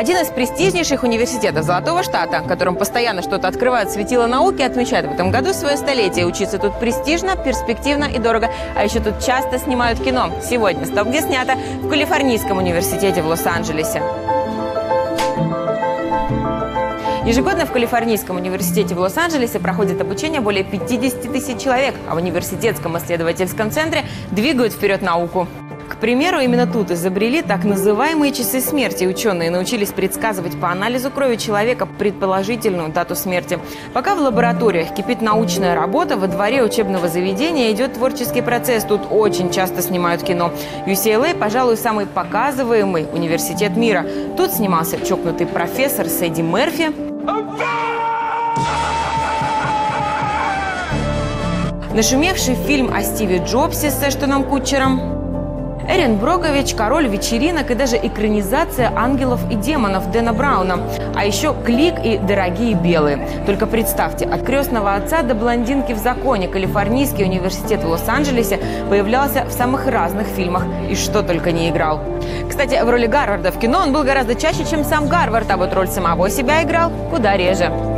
Один из престижнейших университетов Золотого Штата, в котором постоянно что-то открывают светило науки, отмечает в этом году свое столетие. Учиться тут престижно, перспективно и дорого. А еще тут часто снимают кино. Сегодня «Стоп, где снято» в Калифорнийском университете в Лос-Анджелесе. Ежегодно в Калифорнийском университете в Лос-Анджелесе проходит обучение более 50 тысяч человек, а в университетском исследовательском центре двигают вперед науку. Примеру, именно тут изобрели так называемые часы смерти. Ученые научились предсказывать по анализу крови человека предположительную дату смерти. Пока в лабораториях кипит научная работа, во дворе учебного заведения идет творческий процесс. Тут очень часто снимают кино. UCLA, пожалуй, самый показываемый университет мира. Тут снимался чокнутый профессор Сэдди Мерфи, Нашумевший фильм о Стиве Джобсе с Эштоном Кутчером. Эрин Брогович, король вечеринок и даже экранизация «Ангелов и демонов» Дэна Брауна. А еще «Клик» и «Дорогие белые». Только представьте, от крестного отца до блондинки в законе Калифорнийский университет в Лос-Анджелесе появлялся в самых разных фильмах и что только не играл. Кстати, в роли Гарварда в кино он был гораздо чаще, чем сам Гарвард, а вот роль самого себя играл куда реже.